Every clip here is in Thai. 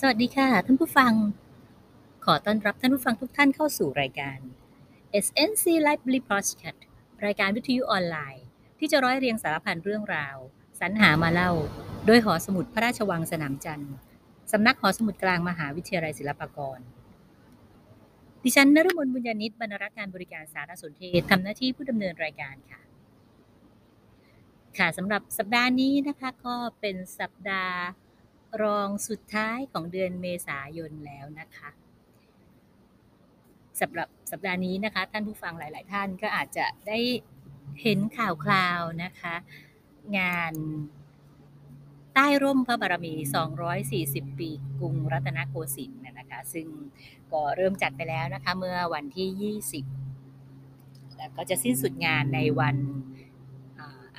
สวัสดีค่ะ ท่านผู้ฟัง ขอต้อนรับท่านผู้ฟังทุกท่านเข้าสู่รายการ SNC Library Podcast รายการวิทยุออนไลน์ ที่จะร้อยเรียงสารพันเรื่องราว สรรหามาเล่า โดยหอสมุดพระราชวังสนามจันทร์สำนักหอสมุดกลางมหาวิทยาลัยศิลปากร ดิฉันนฤมลบุญญาณิตบรรณารักการบริการสารสนเทศทำหน้าที่ผู้ดำเนินรายการค่ะ ค่ะสำหรับสัปดาห์นี้นะคะก็เป็นสัปดาห์ รองสุดท้ายของเดือนเมษายนแล้วนะคะสำหรับสัปดาห์นี้นะคะ ท่านผู้ฟังหลาย ๆ ท่านก็อาจจะได้เห็นข่าวคราวนะคะ งานใต้ร่มพระบารมี 240 ปีกรุงรัตนโกสินทร์นะคะ ซึ่งก็เริ่มจัดไปแล้วนะคะ เมื่อวันที่ 20 แล้วก็จะสิ้นสุดงานในวัน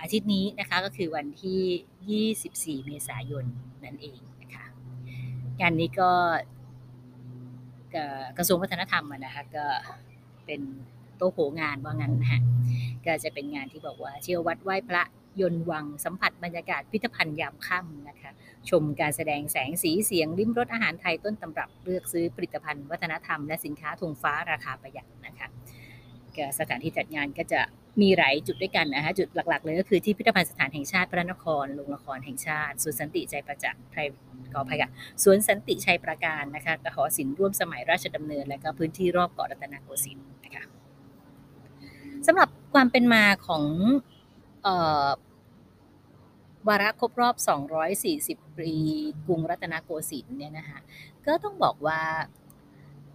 อาทิตย์นี้นะคะก็คือวันที่ 24 เมษายนนั่นเองนะคะงานนี้ก็กระทรวงวัฒนธรรมนะคะก็เป็นโต๊ะโผงานว่างั้นนะฮะก็จะเป็นงานที่บอกว่าเที่ยววัดไหว้พระยนวังสัมผัสบรรยากาศพิพิธภัณฑ์ยามค่ำนะคะ ชมการแสดงแสงสีเสียงลิ้มรสอาหารไทยต้นตำรับเลือกซื้อผลิตภัณฑ์วัฒนธรรมและสินค้าธงฟ้าราคาประหยัดนะคะ สถานที่จัดงานก็จะมีหลายจุดด้วยกันนะคะจุดหลักๆ เลยก็คือที่พิพิธภัณฑ์สถานแห่งชาติพระนครโรงละครแห่งชาติสวนสันติใจประจักษ์ไทยกอภัยค่ะสวนสันติชัยประการนะคะกหอศิลป์ร่วมสมัยราชดำเนิน และก็พื้นที่รอบเกาะรัตนโกสินทร์นะคะสำหรับความเป็นมาของวาระครบรอบ 240 ปีกรุงรัตนโกสินทร์เนี่ยนะคะก็ต้องบอกว่า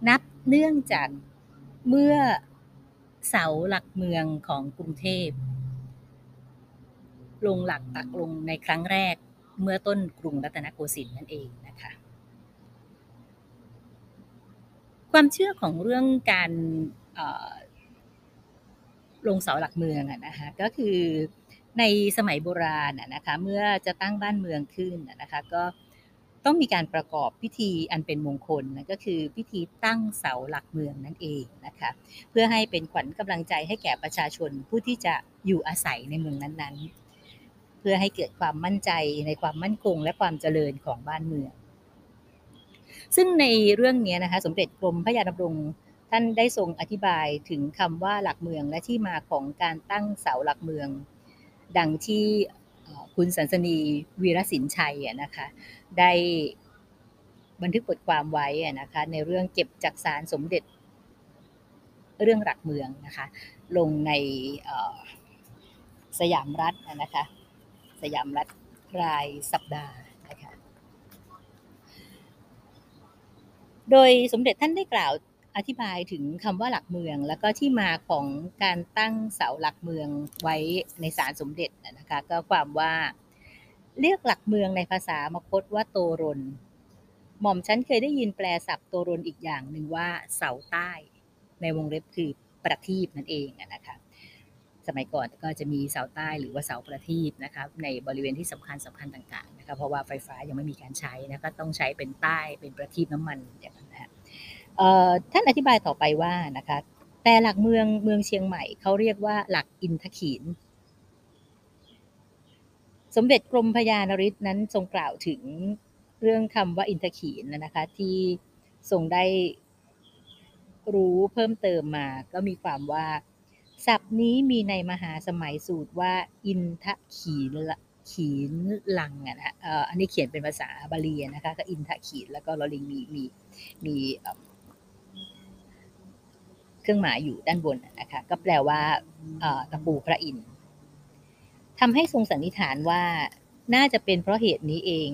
นับเนื่องจากเมื่อ เสาหลักเมืองของกรุงเทพ ลงหลักตักลงในครั้งแรกเมื่อต้นกรุงรัตนโกสินทร์นั่นเองนะคะ ความเชื่อของเรื่องการลงเสาหลักเมืองนะคะก็คือในสมัยโบราณนะคะเมื่อจะตั้งบ้านเมืองขึ้นนะคะก็ ต้องมีการประกอบพิธีอันเป็นมงคลนะก็คือพิธีตั้งเสาหลักเมืองนั่นเองนะคะเพื่อให้เป็นขวัญกำลังใจให้แก่ประชาชนผู้ที่จะอยู่อาศัยในเมืองนั้นๆ เพื่อให้เกิดความมั่นใจในความมั่นคง และความเจริญของบ้านเมือง ซึ่งในเรื่องนี้นะคะสมเด็จกรมพระยาดำรงท่านได้ทรงอธิบายถึงคำว่าหลักเมืองและที่มาของการตั้งเสาหลักเมือง ดังที่ คุณสันสนีวีรศินชัยนะคะได้บันทึกบทความไว้นะคะในเรื่องเก็บจักสารสมเด็จเรื่องหลักเมืองนะคะลงในสยามรัฐนะคะสยามรัฐรายสัปดาห์นะคะโดยสมเด็จท่านได้กล่าว อธิบายถึงคำว่าหลักเมือง แล้วก็ที่มาของการตั้งเสาหลักเมืองไว้ในศาลสมเด็จนะคะก็ความว่าเรียกหลักเมืองในภาษามคตว่าโตรน หม่อมฉันเคยได้ยินแปลศัพท์โตรนอีกอย่างหนึ่งว่าเสาใต้ ในวงเล็บคือประทีปนั่นเองนะคะสมัยก่อนก็จะมีเสาใต้หรือว่าเสาประทีปนะครับในบริเวณที่สำคัญสำคัญต่างๆนะครับเพราะว่าไฟฟ้ายังไม่มีการใช้นะก็ต้องใช้เป็นใต้เป็นประทีปน้ำมันอย่างนั้นนะ ท่านอธิบายต่อไปว่านะคะแต่หลักเมืองเมืองเชียงใหม่เขาเรียกว่าหลักอินทขีน สมเด็จกรมพยานริศนั้นทรงกล่าวถึงเรื่องคำว่าอินทขีนนะคะที่ทรงได้รู้เพิ่มเติมมาก็มีความว่า ศัพท์นี้มีในมหาสมัยสูตรว่า อินทขีนขีนลังอะนะอันนี้เขียนเป็นภาษาบาลีนะคะก็อินทขีนแล้วก็ลอลิงมีมีมี รื่องหมายอยู่ด้านบนนะคะก็แปลว่าตะปูพระอินทร์ทำให้ทรงสันนิษฐานว่าน่าจะเป็นเพราะเหตุนี้เอง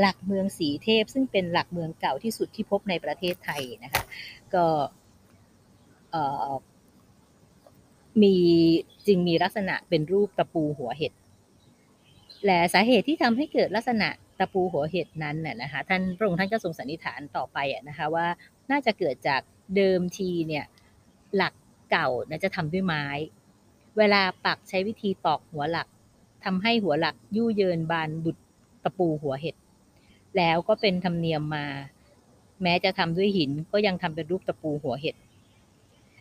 หลักเมืองสีเทพ ซึ่งเป็นหลักเมืองเก่าที่สุดที่พบในประเทศไทยนะคะก็มีจึงมีลักษณะเป็นรูปตะปูหัวเห็ดและสาเหตุที่ทำให้เกิดลักษณะตะปูหัวเห็ดนั้นน่ะนะคะท่านพระองค์ท่านก็ทรงสันนิษฐานต่อไปนะคะว่าน่าจะเกิดจากเดิมทีเนี่ย หลักเก่านะจะทำด้วยไม้ เวลาปักใช้วิธีตอกหัวหลักทำให้หัวหลักยู่เยินบานดุดตะปูหัวเห็ด แล้วก็เป็นธรรมเนียมมา แม้จะทำด้วยหินก็ยังทำเป็นรูปตะปูหัวเห็ด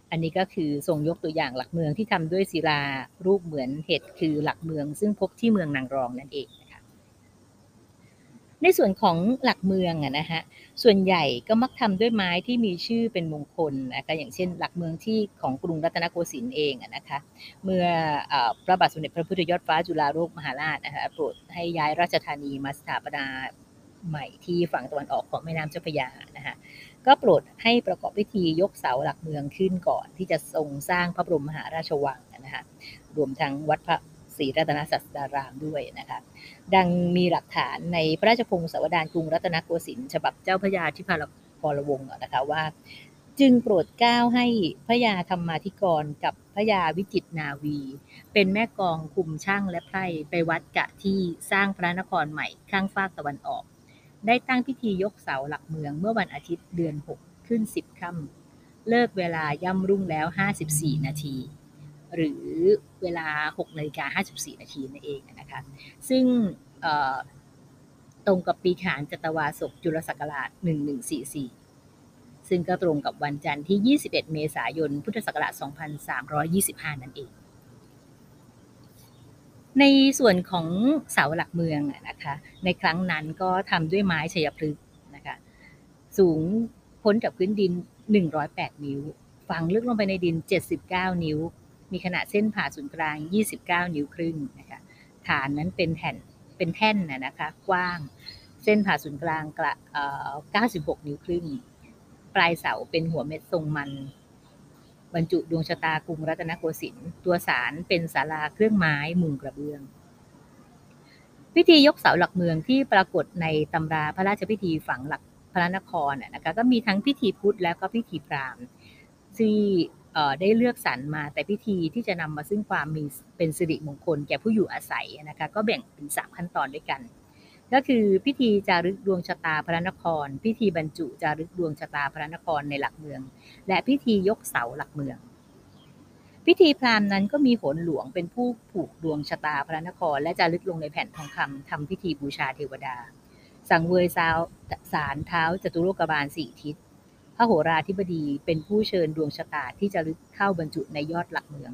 อันนี้ก็คือทรงยกตัวอย่างหลักเมืองที่ทำด้วยศิลารูปเหมือนเห็ดคือหลักเมือง ซึ่งพบที่เมืองนางรองนั่นเอง ในส่วนของหลักเมืองอะนะฮะส่วนใหญ่ก็มักทำด้วยไม้ที่มีชื่อเป็นมงคลนะคะอย่างเช่น หลักเมืองที่ของกรุงรัตนโกสินทร์เองนะคะเมื่อพระบาทสมเด็จพระพุทธยอดฟ้าจุฬาโลกมหาราชนะคะโปรดให้ย้ายราชธานีมาสถาปนาใหม่ที่ฝั่งตะวันออกของแม่น้ำเจ้าพระยานะคะก็โปรดให้ประกอบพิธียกเสาหลักเมืองขึ้นก่อน ที่จะทรงสร้างพระบรมมหาราชวังนะคะรวมทั้งวัดพระศรีรัตนศาสดารามด้วยนะคะ ดังมีหลักฐานในพระราชพงศาวดารกรุงรัตนโกสินทร์ฉบับเจ้าพระยาทิพาพรวงศ์นะคะว่า จึงโปรดเกล้าให้พระยาธรรมาธิกรกับพระยาวิจิตนาวี เป็นแม่กองคุมช่างและไพร่ไปวัดกะที่สร้างพระนครใหม่ข้างฟากตะวันออก ได้ตั้งพิธียกเสาหลักเมืองเมื่อวันอาทิตย์เดือน 6 ขึ้น 10ค่ำเลิกเวลาย่ำรุ่งแล้ว 54 นาที หรือเวลา6นาฬิกา54 นาทีนั่นเองนะคะซึ่งตรงกับปีขานจัตวาศกจุลศักราช 1144 ซึ่งก็ตรงกับวันจันทร์ที่ 21 เมษายน พุทธศักราช 2325 นั่นเอง ในส่วนของเสาหลักเมืองนะคะในครั้งนั้นก็ทำด้วยไม้ชัยพฤกษ์นะคะสูงพ้นจากพื้นดิน 108 นิ้ว ฝังลึกลงไปในดิน 79 นิ้ว มีขนาดเส้นผ่าศูนย์กลาง 29 นิ้วครึ่งนะคะฐานนั้นเป็นแผ่นเป็นแท่นนะคะกว้าง เส้นผ่าศูนย์กลางกละ96 นิ้วครึ่ง ปลายเสาเป็นหัวเม็ดทรงมันบรรจุดวงชะตากรุงรัตนโกสินทร์ตัวสารเป็นศาลาเครื่องไม้มุงกระเบื้อง พิธียกเสาหลักเมืองที่ปรากฏในตำราพระราชพิธีฝังหลักพระนครนะคะก็มีทั้งพิธีพุทธแล้วก็พิธีพราหมณ์ที่ ได้เลือกสรรมา แต่พิธีที่จะนำมาซึ่งความมีเป็นสิริมงคลแก่ผู้อยู่อาศัยนะคะก็แบ่งเป็นสามขั้นตอนด้วยกัน ก็คือพิธีจารึกดวงชะตาพระนคร พิธีบรรจุจารึกดวงชะตาพระนครในหลักเมือง และพิธียกเสาหลักเมือง พิธีพราหมณ์นั้นก็มีโหนหลวงเป็นผู้ผูกดวงชะตาพระนคร และจารึกลงในแผ่นทองคำทำพิธีบูชาเทวดา สังเวยสาวสารเท้าจตุโลกบาลสี่ทิศ พระโหราธิบดีเป็นผู้เชิญดวงชะตาที่จะลึกเข้าบรรจุในยอดหลักเมือง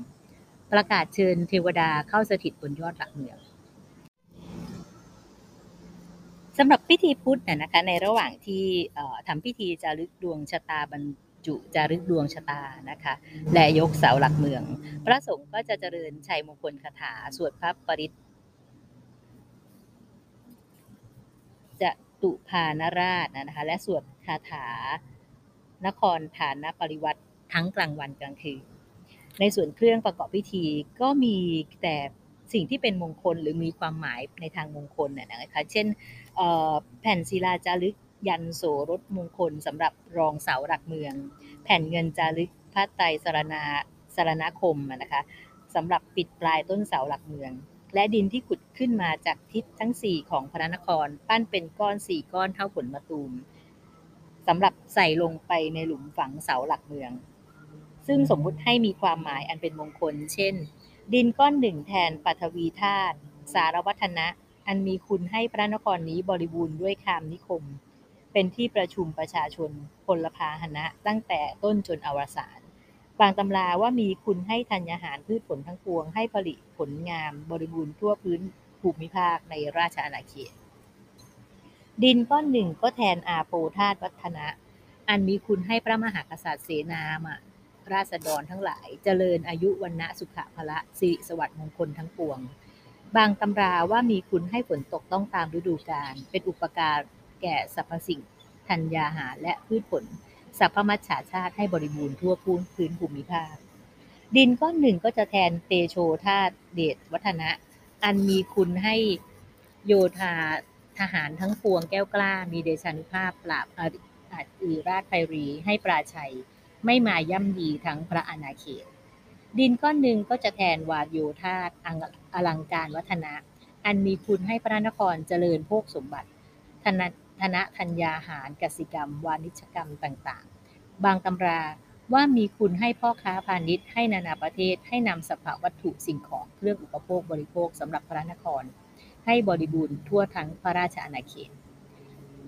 ประกาศเชิญเทวดาเข้าสถิตบนยอดหลักเมืองสำหรับพิธีพุทธนะคะในระหว่างที่ทำพิธีจารึกดวงชะตาบรรจุจารึกดวงชะตานะคะและยกเสาหลักเมือง พระสงฆ์ก็จะเจริญชัยมงคลคาถาสวดพระปริตจะตุพานราชนะคะและสวดคาถา นครฐานปริวัติทั้งกลางวันกลางคืนในส่วนเครื่องประกอบพิธีก็มีแต่สิ่งที่เป็นมงคลหรือมีความหมายในทางมงคลน,นะคะ เช่นแผ่นศิลาจารึกยันโสรถมงคลสำหรับรองเสาหลักเมือง แผ่นเงินจารึกพระไตรสรณาสารณคมนะคะสำหรับปิดปลายต้นเสาหลักเมือง และดินที่ขุดขึ้นมาจากทิศทั้ง 4 ของพระนคร ปั้นเป็นก้อน 4 ก้อนเท่าผลมะตูม สำหรับใส่ลงไปในหลุมฝังเสาหลักเมือง ซึ่งสมมุติให้มีความหมายอันเป็นมงคล เช่น ดินก้อนหนึ่งแทนปัทวีธาตุสารวัฒนะ อันมีคุณให้พระนครนี้บริบูรณ์ด้วยคามนิคม เป็นที่ประชุมประชาชนพลพาหนะ ตั้งแต่ต้นจนอวสานบางตำราว่ามีคุณให้ธัญญาหารพืชผลทั้งปวงให้ผลิตผลงามบริบูรณ์ทั่วพื้นภูมิภาคในราชอาณาเขต ดินก้อนหนึ่งก็แทนอาโปธาตุวัฒนะ อันมีคุณให้พระมหากษัตริย์เสนามาราษฎรทั้งหลายเจริญอายุวันณะสุขภละสิริสวัสดิ์มงคลทั้งปวง บางตำราว่ามีคุณให้ฝนตกต้องตามฤดูกาลเป็นอุปการแก่สรรพสิ่งธัญญาหารและพืชผลสัพพมัชชาชาติให้บริบูรณ์ทั่วพื้นพื้นภูมิภาค ดินก้อนหนึ่งก็จะแทนเตโชธาตุเดชวัฒนะ อันมีคุณให้โยธา ทหารทั้งปวงแก้วกล้า มีเดชานุภาพปราบอาจอือราชไพรีให้ปราชัย ไม่มาย่ำดีทั้งพระอนาเขต ดินก้อนหนึ่งก็จะแทนวาโยธาตอลังการวัฒนะ อันมีคุณให้พระนครเจริญโภคสมบัติธนธนะธัญญาหารกสิกรรม วานิชกรรมต่างๆ บางตำราว่ามีคุณให้พ่อค้าพาณิชย์ให้นานาประเทศให้นำสภาวัตถุสิ่งของเครื่องอุปโภคบริโภคสำหรับพระนคร ให้บริบูรณ์ทั่วทั้งพระราชอาณาเขต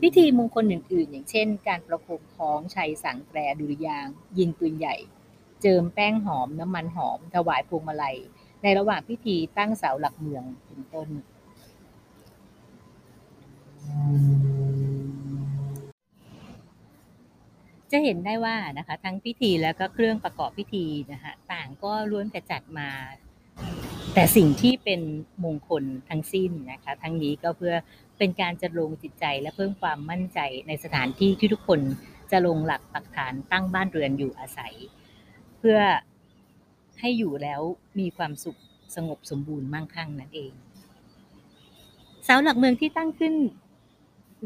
พิธีมงคลอื่นๆ อย่างเช่น การประโคมของชัยสังแตรดุริยาง ยิงปืนใหญ่ เจิมแป้งหอมน้ำมันหอม ถวายพวงมาลัย ในระหว่างพิธีตั้งเสาหลักเมืองเป็นต้น จะเห็นได้ว่านะคะทั้งพิธีแล้วก็เครื่องประกอบพิธีนะคะต่างก็ล้วนกระจัดมา แต่สิ่งที่เป็นมงคลทั้งสิ้นนะคะ ทั้งนี้ก็เพื่อเป็นการจะลงจิตใจและเพิ่มความมั่นใจในสถานที่ที่ทุกคนจะลงหลักปักฐานตั้งบ้านเรือนอยู่อาศัย เพื่อให้อยู่แล้วมีความสุขสงบสมบูรณ์มั่งคั่งนั่นเองเสาหลักเมืองที่ตั้งขึ้น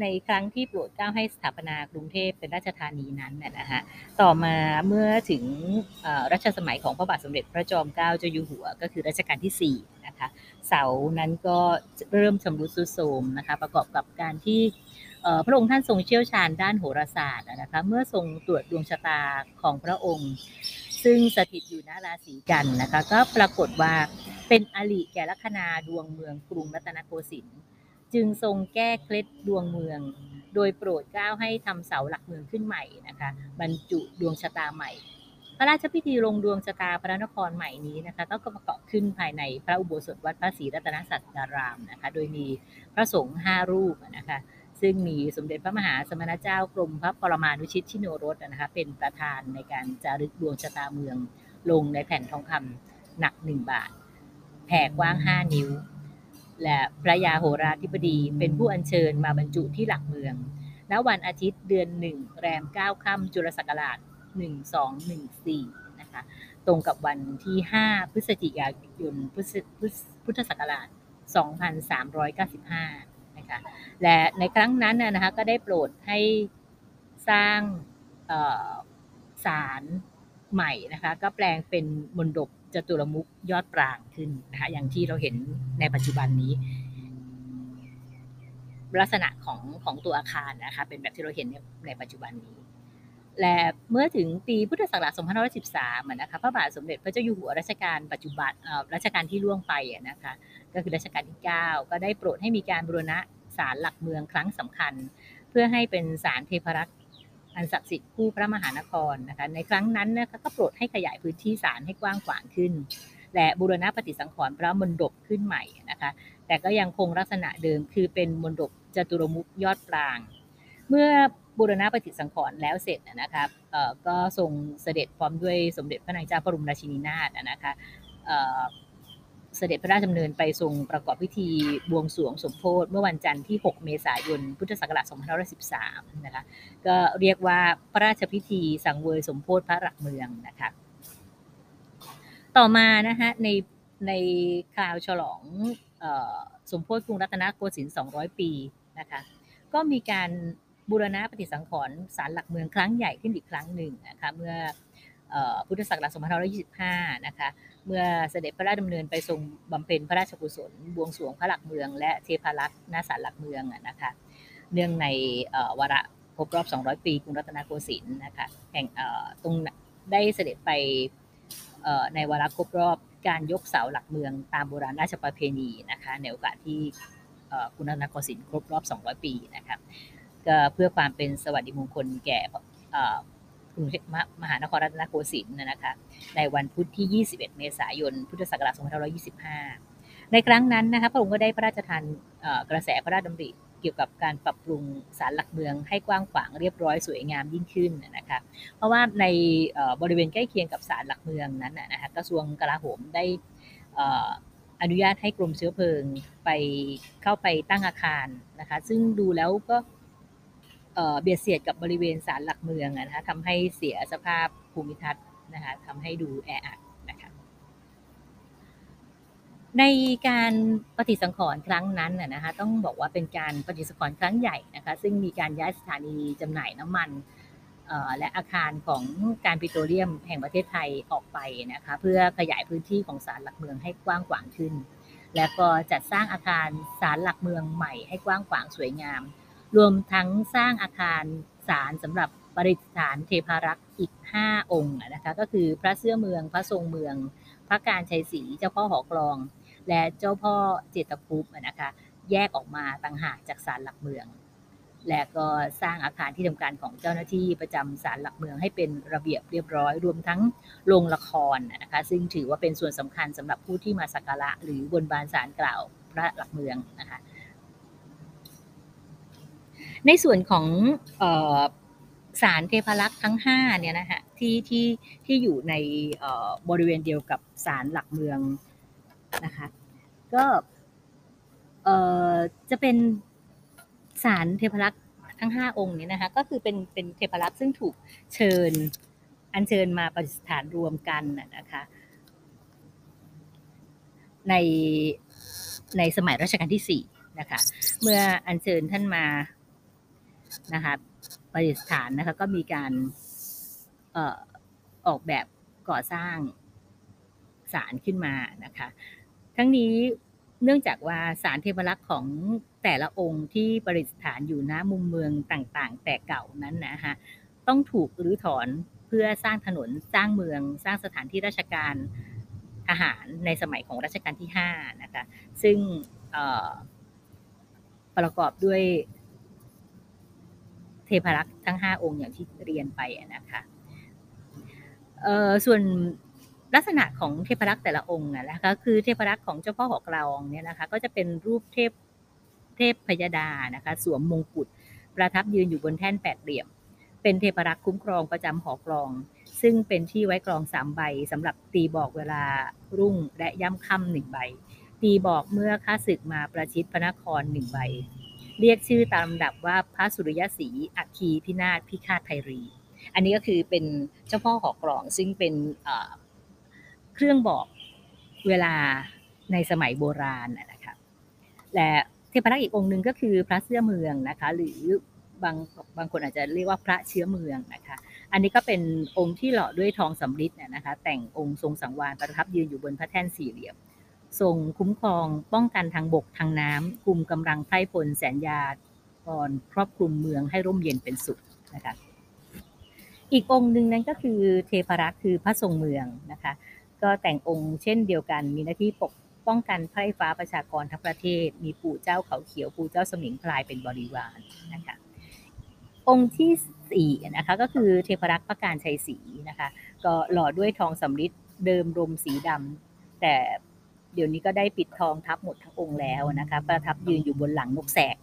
ในครั้งที่โปรดเกล้าให้สถาปนากรุงเทพเป็นราชธานีนั้นนะฮะต่อมาเมื่อถึงรัชสมัยของพระบาทสมเด็จพระจอมเกล้าเจ้าอยู่หัว ก็คือรัชกาลที่4นะคะเสานั้นก็เริ่มชำรุดทรุดโทรมนะคะประกอบกับการที่พระองค์ท่านทรงเชี่ยวชาญด้านโหราศาสตร์นะคะเมื่อทรงตรวจดวงชะตาของพระองค์ ซึ่งสถิตอยู่ณราศีกันนะคะก็ปรากฏว่าเป็นอลิแก่ลัคนาดวงเมืองกรุงรัตนโกสินทร์ จึงทรงแก้เคล็ดดวงเมือง โดยโปรดเกล้าให้ทำเสาหลักเมืองขึ้นใหม่นะคะ บรรจุดวงชะตาใหม่ พระราชพิธีลงดวงชะตาพระนครใหม่นี้นะคะก็ประกอบขึ้นภายในพระอุโบสถวัดพระศรีรัตนสัตดารามนะคะ โดยมีพระสงฆ์ห้ารูปนะคะซึ่งมีสมเด็จพระมหาสมณเจ้ากรมพระปรมานุชิตชิโนรสนะคะเป็นประธานในการจารึกดวงชะตาเมือง ลงในแผ่นทองคำหนักหนึ่งบาท แผ่กว้างห้านิ้ว และพระยาโหราธิบดีเป็นผู้อัญเชิญมาบรรจุที่หลักเมือง ณ วันอาทิตย์เดือนหนึ่งแรมเก้าค่ำจุลศักราช 1214 นะคะ ตรงกับวันที่ 5 พฤศจิกายนพุทธศักราช 2395 นะคะ และในครั้งนั้นนะคะก็ได้โปรดให้สร้างศาลใหม่นะคะ ก็แปลงเป็นมณฑป จตุรมุกยอดปรางขึ้นนะคะอย่างที่เราเห็นในปัจจุบันนี้ ลักษณะของของตัวอาคารนะคะเป็นแบบที่เราเห็นในในปัจจุบันนี้ และเมื่อถึงปีพุทธศักราช2513นะคะพระบาทสมเด็จพระเจ้าอยู่หัวรัชกาลปัจจุบันรัชกาลที่ล่วงไปนะคะก็คือรัชกาลที่ 9 ก็ได้โปรดให้มีการบูรณะศาลหลักเมืองครั้งสำคัญ เพื่อให้เป็นศาลเทพรักษ์ อันศักดิ์สิทธิ์คู่พระมหานครนะคะในครั้งนั้นนะคะก็โปรดให้ขยายพื้นที่ศาลให้กว้างขวางขึ้น และบูรณะปฏิสังขรณ์พระมณฑปขึ้นใหม่นะคะแต่ก็ยังคงลักษณะเดิมคือเป็นมณฑปจตุรมุขยอดปราง เมื่อบูรณะปฏิสังขรณ์แล้วเสร็จนะครับก็ทรงเสด็จพร้อมด้วยสมเด็จพระนางเจ้าพระบรมราชินีนาถนะคะ เสด็จพระราชดำเนินไปทรงประกอบพิธีบวงสรวงสมโพธิเมื่อวันจันทร์ที่ 6 เมษายน พุทธศักราช2513 นะคะ ก็เรียกว่าพระราชพิธีสังเวยสมโพธิพระหลักเมืองนะคะ ต่อมานะคะในในคราวฉลองสมโพธิกรุงรัตนโกสินทร์ 200 ปีนะคะ ก็มีการบูรณะปฏิสังขรณ์ศาลหลักเมืองครั้งใหญ่ขึ้นอีกครั้งหนึ่งนะคะเมื่อพุทธศักราช2525 นะคะ เมื่อเสด็จพระราชดำเนินไปทรงบำเพ็ญพระราชกุศลบวงสรวงพระหลักเมือง และเทพรัตน์นาสารหลักเมืองนะคะเนื่องในวาระครบรอบ 200 ปีกรุงรัตนโกสินทร์นะคะแห่งตรงได้เสด็จไปในวาระครบรอบการยกเสาหลักเมืองตามโบราณราชประเพณีนะคะในโอกาสที่กรุงรัตนโกสินทร์ครบรอบ 200 ปีนะคะก็เพื่อความเป็นสวัสดิมงคลแก่ รุงเทพมหานครรัตนโกสินทร์นะคะในวันพุธที่ 21 เมษายน พุทธศักราช2525 ในครั้งนั้นนะคะพระองค์ก็ได้พระราชทานกระแสพระราชดำริเกี่ยวกับการปรับปรุงศาลหลักเมืองให้กว้างขวางเรียบร้อยสวยงามยิ่งขึ้นนะคะ เพราะว่าในบริเวณใกล้เคียงกับศาลหลักเมืองนั้นนะคะกระทรวงกลาโหมได้อนุญาตให้กรมเชื้อเพลิงไปเข้าไปตั้งอาคารนะคะ ซึ่งดูแล้วก็ เบียดเสียดกับบริเวณศาลหลักเมืองนะคะทำให้เสียสภาพภูมิทัศน์นะคะทำให้ดูแออัดนะคะในการปฏิสังขรณ์ครั้งนั้นนะคะต้องบอกว่าเป็นการปฏิสังขรณ์ครั้งใหญ่นะคะซึ่งมีการย้ายสถานีจำหน่ายน้ำมันและอาคารของการปิโตรเลียมแห่งประเทศไทยออกไปนะคะเพื่อขยายพื้นที่ของศาลหลักเมืองให้กว้างขวางขึ้น และก็จัดสร้างอาคารศาลหลักเมืองใหม่ให้กว้างขวางสวยงาม รวมทั้งสร้างอาคารศาลสำหรับปริสถานเทพารักษ์อีก 5 องค์นะคะก็คือพระเสื้อเมืองพระทรงเมือง พระการชัยศรีเจ้าพ่อหอกลอง และเจ้าพ่อเจตคุปนะคะแยกออกมาต่างหากจากศาลหลักเมือง และก็สร้างอาคารที่ทำการของเจ้าหน้าที่ประจำศาลหลักเมืองให้เป็นระเบียบเรียบร้อย รวมทั้งโรงละครนะคะซึ่งถือว่าเป็นส่วนสำคัญสำหรับผู้ที่มาสักการะหรือบนบานศาลกล่าวพระหลักเมืองนะคะ ในส่วนของสารเทพรักษ์ทั้ง5เนี่ยนะฮะที่ที่ที่อยู่ในบริเวณเดียวกับสารหลักเมืองนะคะก็จะเป็นสารเทพรักษ์ทั้ง 5 องค์นี้นะคะก็คือเป็นเป็นเทพรักษ์ซึ่งถูกเชิญอัญเชิญมาประดิษฐานรวมกันนะคะในในสมัยรัชกาลที่4นะคะเมื่ออัญเชิญท่านมา นะคะประดิษฐานนะคะก็มีการออออกแบบก่อสร้างศาลขึ้นมานะคะ ทั้งนี้เนื่องจากว่าสารเทพรักษณ์ของแต่ละองค์ที่ประดิษฐานอยู่ณมุมเมืองต่างๆ แต่เก่านั้นนะฮะต้องถูกรื้อถอนเพื่อสร้างถนนสร้างเมือง สร้างสถานที่ราชการทหารในสมัยของรัชกาลที่5นะคะซึ่งประกอบด้วย เทพรักษ์ทั้ง 5 องค์อย่างที่เรียนไปนะคะส่วนลักษณะของเทพรักษ์แต่ละองค์นะคะคือเทพรักษ์ของเจ้าพ่อหอกลองเนี่ยนะคะก็จะเป็นรูปเทพเทพพยดานะคะสวมมงกุฎประทับยืนอยู่บนแท่นแปดเหลี่ยม เป็นเทพรักษ์คุ้มครองประจำหอกลอง ซึ่งเป็นที่ไว้กรองสามใบสำหรับตีบอกเวลารุ่งและย่ำค่ำหนึ่งใบ ตีบอกเมื่อข้าศึกมาประชิดพระนครหนึ่งใบ เรียกชื่อตามลำดับว่าพระสุริยศรีอัคคีพินาศพิฆาตไทรี อันนี้ก็คือเป็นเจ้าพ่อหอกลองซึ่งเป็นเครื่องบอกเวลาในสมัยโบราณนะคะและเทพรักษ์อีกองค์หนึ่งก็คือพระเสื้อเมืองนะคะ หรือบางบางคนอาจจะเรียกว่าพระเชื้อเมืองนะคะ อันนี้ก็เป็นองค์ที่หล่อด้วยทองสำริดนะคะ แต่งองค์ทรงสังวานประทับยืนอยู่บนพระแท่นสี่เหลี่ยม ทรงคุ้มครองป้องกันทางบกทางน้ำคุมกำลังไพร่พลแสนยาก่อนครอบคลุมเมืองให้ร่มเย็นเป็นสุขนะคะอีกองค์หนึ่งนั้นก็คือเทพรักษ์คือพระทรงเมืองนะคะก็แต่งองค์เช่นเดียวกันมีหน้าที่ปกป้องกันไพร่ฟ้าประชากรทั้งประเทศ มีปู่เจ้าเขาเขียวปู่เจ้าสมิงพลายเป็นบริวารนะคะองค์ที่สี่นะคะก็คือเทพรักษ์ประการชัยศรีนะคะก็หล่อด้วยทองสำริดเดิมรมสีดำแต่ เดี๋ยวนี้ก็ได้ปิดทองทับหมดทั้งองค์แล้วนะคะ ประทับยืนอยู่บนหลังนกแสก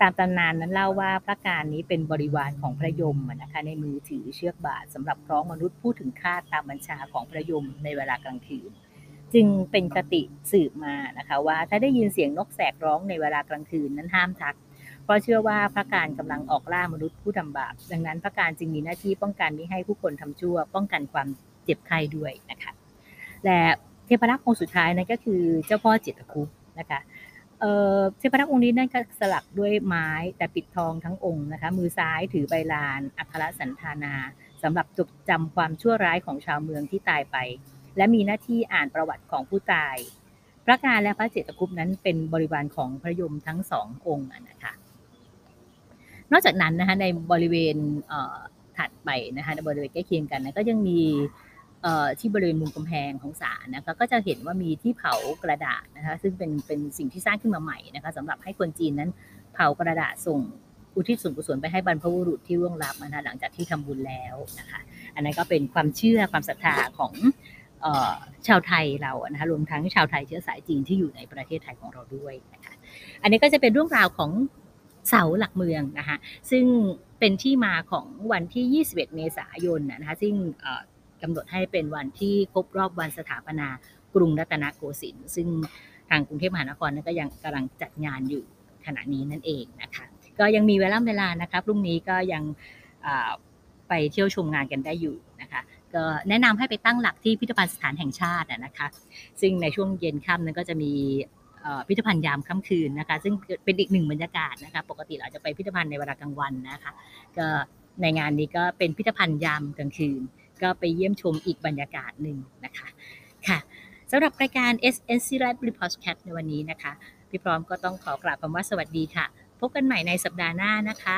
ตามตำนานนั้นเล่าว่าพระการนี้เป็นบริวารของพระยมนะคะ ในมือถือเชือกบาทสำหรับคล้องมนุษย์ผู้ถึงคาดตามบัญชาของพระยมในเวลากลางคืน จึงเป็นคติสืบมานะคะว่าถ้าได้ยินเสียงนกแสกร้องในเวลากลางคืนนั้นห้ามทักเพราะเชื่อว่าพระการกำลังออกล่ามนุษย์ผู้ทำบาป ดังนั้นพระการจึงมีหน้าที่ป้องกันไม่ให้ผู้คนทำชั่ว ป้องกันความเจ็บไข้ด้วยนะคะ และ เทพรักษ์องค์สุดท้ายนั่นก็คือเจ้าพ่อจิตคุนะคะเทพรักษ์องค์นี้นั่นก็สลักด้วยไม้แต่ปิดทองทั้งองค์นะคะ มือซ้ายถือใบลาน อัครสันธานาสำหรับจดจำความชั่วร้ายของชาวเมืองที่ตายไป และมีหน้าที่อ่านประวัติของผู้ตาย พระการและพระเจตคุปนั้นเป็นบริวารของพระยมทั้งสององค์นะคะนอกจากนั้นนะคะในบริเวณถัดไปนะคะในบริเวณใกล้เคียงกันนะก็ยังมี ที่บริเวณมุมกำแพงของศาลนะคะก็จะเห็นว่ามีที่เผากระดาษนะคะซึ่งเป็นเป็นสิ่งที่สร้างขึ้นมาใหม่นะคะสำหรับให้คนจีนนั้นเผากระดาษส่งอุทิศส่วนกุศลไปให้บรรพบุรุษที่ร่วงลับนะคะหลังจากที่ทำบุญแล้วนะคะอันนั้นก็เป็นความเชื่อความศรัทธาของชาวไทยเรานะคะรวมทั้งชาวไทยเชื้อสายจีนที่อยู่ในประเทศไทยของเราด้วยนะคะอันนี้ก็จะเป็นเรื่องราวของเสาหลักเมืองนะคะซึ่งเป็นที่มาของวันที่ 21 เมษายนนะคะซึ่ง กำหนดให้เป็นวันที่ครบรอบวันสถาปนากรุงรัตนโกสินทร์ซึ่งทางกรุงเทพมหานครนั้นก็ยังกำลังจัดงานอยู่ขณะนี้นั่นเองนะคะก็ยังมีเวลาเวลานะคะพรุ่งนี้ก็ยังไปเที่ยวชมงานกันได้อยู่นะคะก็แนะนำให้ไปตั้งหลักที่พิพิธภัณฑ์สถานแห่งชาตินะคะซึ่งในช่วงเย็นค่ำนั้นก็จะมีพิพิธภัณฑ์ยามค่ำคืนนะคะซึ่งเป็นอีกหนึ่งบรรยากาศนะคะปกติเราจะไปพิพิธภัณฑ์ในเวลากลางวันนะคะก็ในงานนี้ก็เป็นพิพิธภัณฑ์ยามกลางคืน ก็ไปเยี่ยมชมอีกบรรยากาศหนึ่งนะคะค่ะสำหรับรายการ s s c Live Reportcast ในวันนี้นะคะ พี่พร้อมก็ต้องขอกราบคำว่าสวัสดีค่ะ พบกันใหม่ในสัปดาห์หน้านะคะ